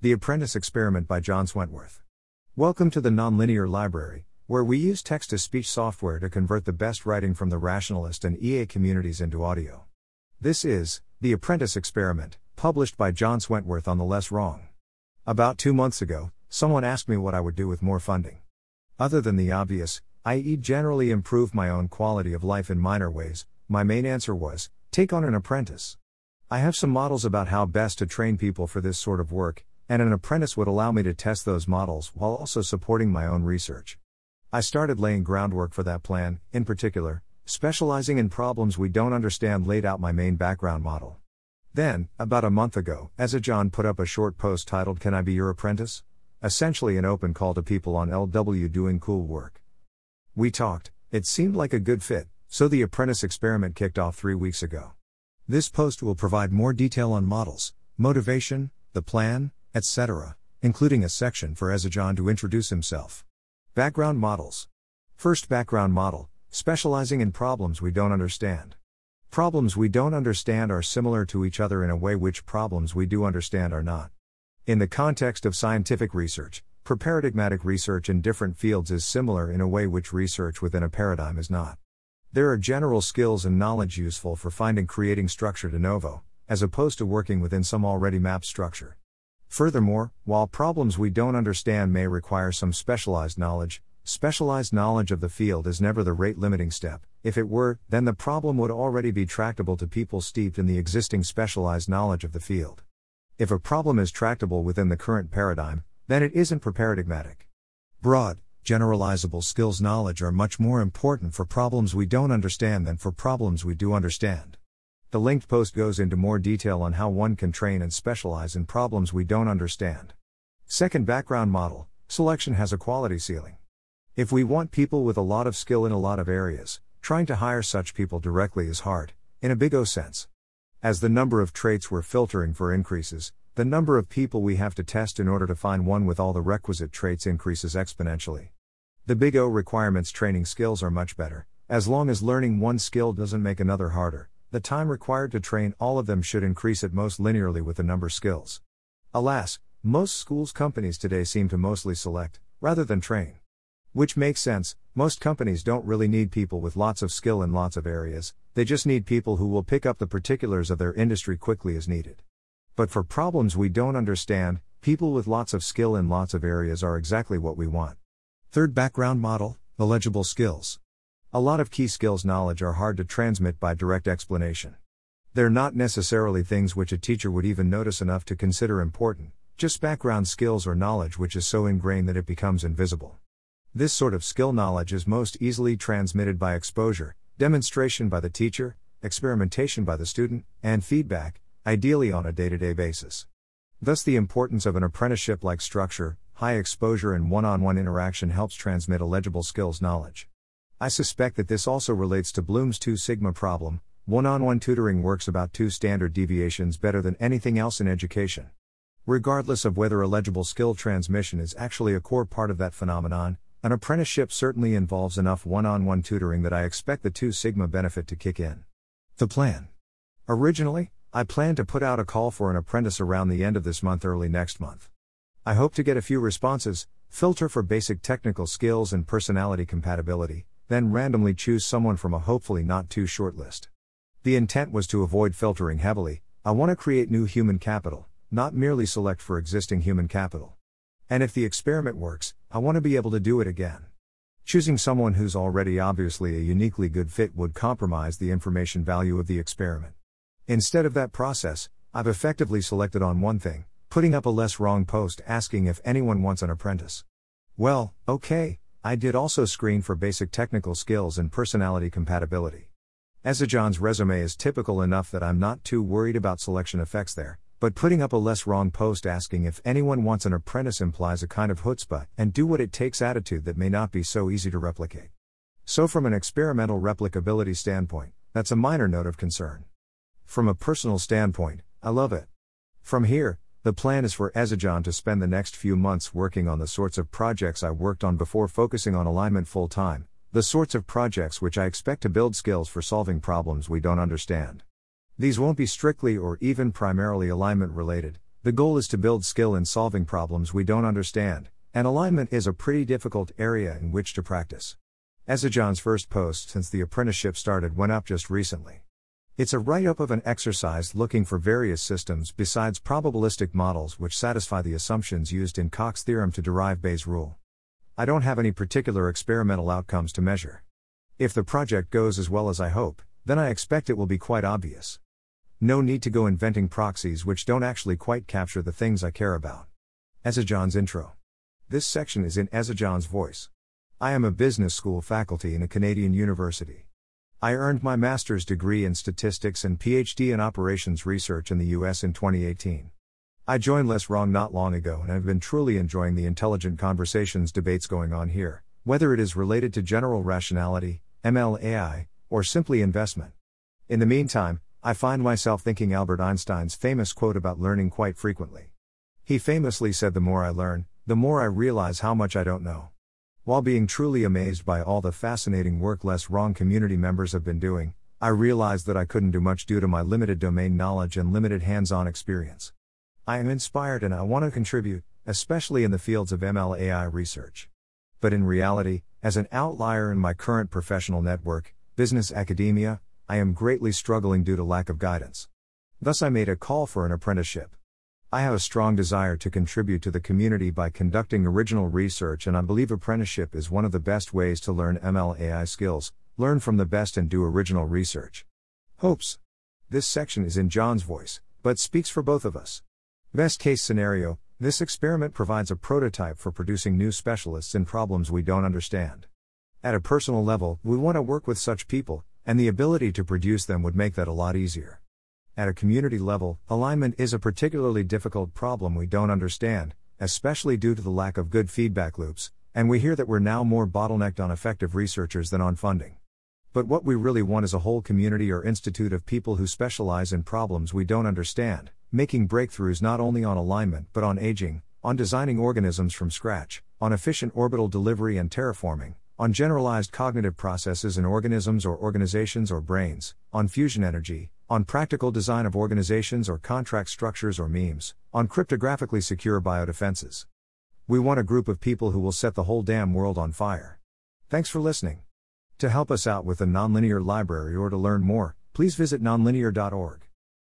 The Apprentice Experiment by John Swentworth. Welcome to the Nonlinear Library, where we use text to speech software to convert the best writing from the rationalist and EA communities into audio. This is The Apprentice Experiment, published by John Swentworth on the Less Wrong. About two months ago, someone asked me what I would do with more funding. Other than the obvious, i.e., generally improve my own quality of life in minor ways, my main answer was take on an apprentice. I have some models about how best to train people for this sort of work, and an apprentice would allow me to test those models while also supporting my own research. I started laying groundwork for that plan, in particular, specializing in problems we don't understand laid out my main background model. Then, about a month ago, Aysajan put up a short post titled Can I Be Your Apprentice? Essentially an open call to people on LW doing cool work. We talked, it seemed like a good fit, so the apprentice experiment kicked off three weeks ago. This post will provide more detail on models, motivation, the plan, etc., including a section for Aysajan to introduce himself. Background models. First background model, specializing in problems we don't understand. Problems we don't understand are similar to each other in a way which problems we do understand are not. In the context of scientific research, preparadigmatic research in different fields is similar in a way which research within a paradigm is not. There are general skills and knowledge useful for finding creating structure de novo, as opposed to working within some already mapped structure. Furthermore, while problems we don't understand may require some specialized knowledge, specialized knowledge of the field is never the rate limiting step. If it were, then the problem would already be tractable to people steeped in the existing specialized knowledge of the field. If a problem is tractable within the current paradigm, then it isn't paradigmatic. Broad, generalizable skills knowledge are much more important for problems we don't understand than for problems we do understand. The linked post goes into more detail on how one can train and specialize in problems we don't understand. Second background model selection has a quality ceiling. If we want people with a lot of skill in a lot of areas, trying to hire such people directly is hard, in a big O sense. As the number of traits we're filtering for increases, the number of people we have to test in order to find one with all the requisite traits increases exponentially. The big O requirements training skills are much better, as long as learning one skill doesn't make another harder, the time required to train all of them should increase at most linearly with the number of skills. Alas, most schools companies today seem to mostly select, rather than train. Which makes sense, most companies don't really need people with lots of skill in lots of areas, they just need people who will pick up the particulars of their industry quickly as needed. But for problems we don't understand, people with lots of skill in lots of areas are exactly what we want. Third background model, illegible skills. A lot of key skills knowledge are hard to transmit by direct explanation. They're not necessarily things which a teacher would even notice enough to consider important, just background skills or knowledge which is so ingrained that it becomes invisible. This sort of skill knowledge is most easily transmitted by exposure, demonstration by the teacher, experimentation by the student, and feedback, ideally on a day to day basis. Thus, the importance of an apprenticeship like structure, high exposure, and one on one interaction helps transmit illegible skills knowledge. I suspect that this also relates to Bloom's 2 sigma problem. One on one tutoring works about two standard deviations better than anything else in education. Regardless of whether illegible skill transmission is actually a core part of that phenomenon, an apprenticeship certainly involves enough one on one tutoring that I expect the 2 sigma benefit to kick in. The plan. Originally, I planned to put out a call for an apprentice around the end of this month, early next month. I hope to get a few responses, filter for basic technical skills and personality compatibility, then randomly choose someone from a hopefully not too short list. The intent was to avoid filtering heavily, I want to create new human capital, not merely select for existing human capital. And if the experiment works, I want to be able to do it again. Choosing someone who's already obviously a uniquely good fit would compromise the information value of the experiment. Instead of that process, I've effectively selected on one thing, putting up a less wrong post asking if anyone wants an apprentice. Well, okay, I did also screen for basic technical skills and personality compatibility. Aysajan's resume is typical enough that I'm not too worried about selection effects there, but putting up a less wrong post asking if anyone wants an apprentice implies a kind of chutzpah and do what it takes attitude that may not be so easy to replicate. So, from an experimental replicability standpoint, that's a minor note of concern. From a personal standpoint, I love it. From here, the plan is for Aysajan to spend the next few months working on the sorts of projects I worked on before focusing on alignment full time, the sorts of projects which I expect to build skills for solving problems we don't understand. These won't be strictly or even primarily alignment related, The goal is to build skill in solving problems we don't understand, and alignment is a pretty difficult area in which to practice. Aysajan's first post since the apprenticeship started went up just recently. It's a write up of an exercise looking for various systems besides probabilistic models which satisfy the assumptions used in Cox's theorem to derive Bayes' rule. I don't have any particular experimental outcomes to measure. If the project goes as well as I hope, then I expect it will be quite obvious. No need to go inventing proxies which don't actually quite capture the things I care about. Aysajan's intro. This section is in Aysajan's voice. I am a business school faculty in a Canadian university. I earned my master's degree in statistics and PhD in operations research in the US in 2018. I joined Less Wrong not long ago and have been truly enjoying the intelligent conversations debates going on here, whether it is related to general rationality, MLAI, or simply investment. In the meantime, I find myself thinking Albert Einstein's famous quote about learning quite frequently. He famously said, The more I learn, the more I realize how much I don't know. While being truly amazed by all the fascinating work Less Wrong community members have been doing, I realized that I couldn't do much due to my limited domain knowledge and limited hands on experience. I am inspired and I want to contribute, especially in the fields of MLAI research. But in reality, as an outlier in my current professional network, business academia, I am greatly struggling due to lack of guidance. Thus, I made a call for an apprenticeship. I have a strong desire to contribute to the community by conducting original research, and I believe apprenticeship is one of the best ways to learn MLAI skills, learn from the best, and do original research. Hopes. This section is in John's voice, but speaks for both of us. Best case scenario this experiment provides a prototype for producing new specialists in problems we don't understand. At a personal level, we want to work with such people, and the ability to produce them would make that a lot easier. At a community level, alignment is a particularly difficult problem we don't understand, especially due to the lack of good feedback loops, and we hear that we're now more bottlenecked on effective researchers than on funding. But what we really want is a whole community or institute of people who specialize in problems we don't understand, making breakthroughs not only on alignment but on aging, on designing organisms from scratch, on efficient orbital delivery and terraforming, on generalized cognitive processes in organisms or organizations or brains, on fusion energy, on practical design of organizations or contract structures or memes, on cryptographically secure biodefenses. We want a group of people who will set the whole damn world on fire. Thanks for listening. To help us out with the Nonlinear Library or to learn more, please visit nonlinear.org.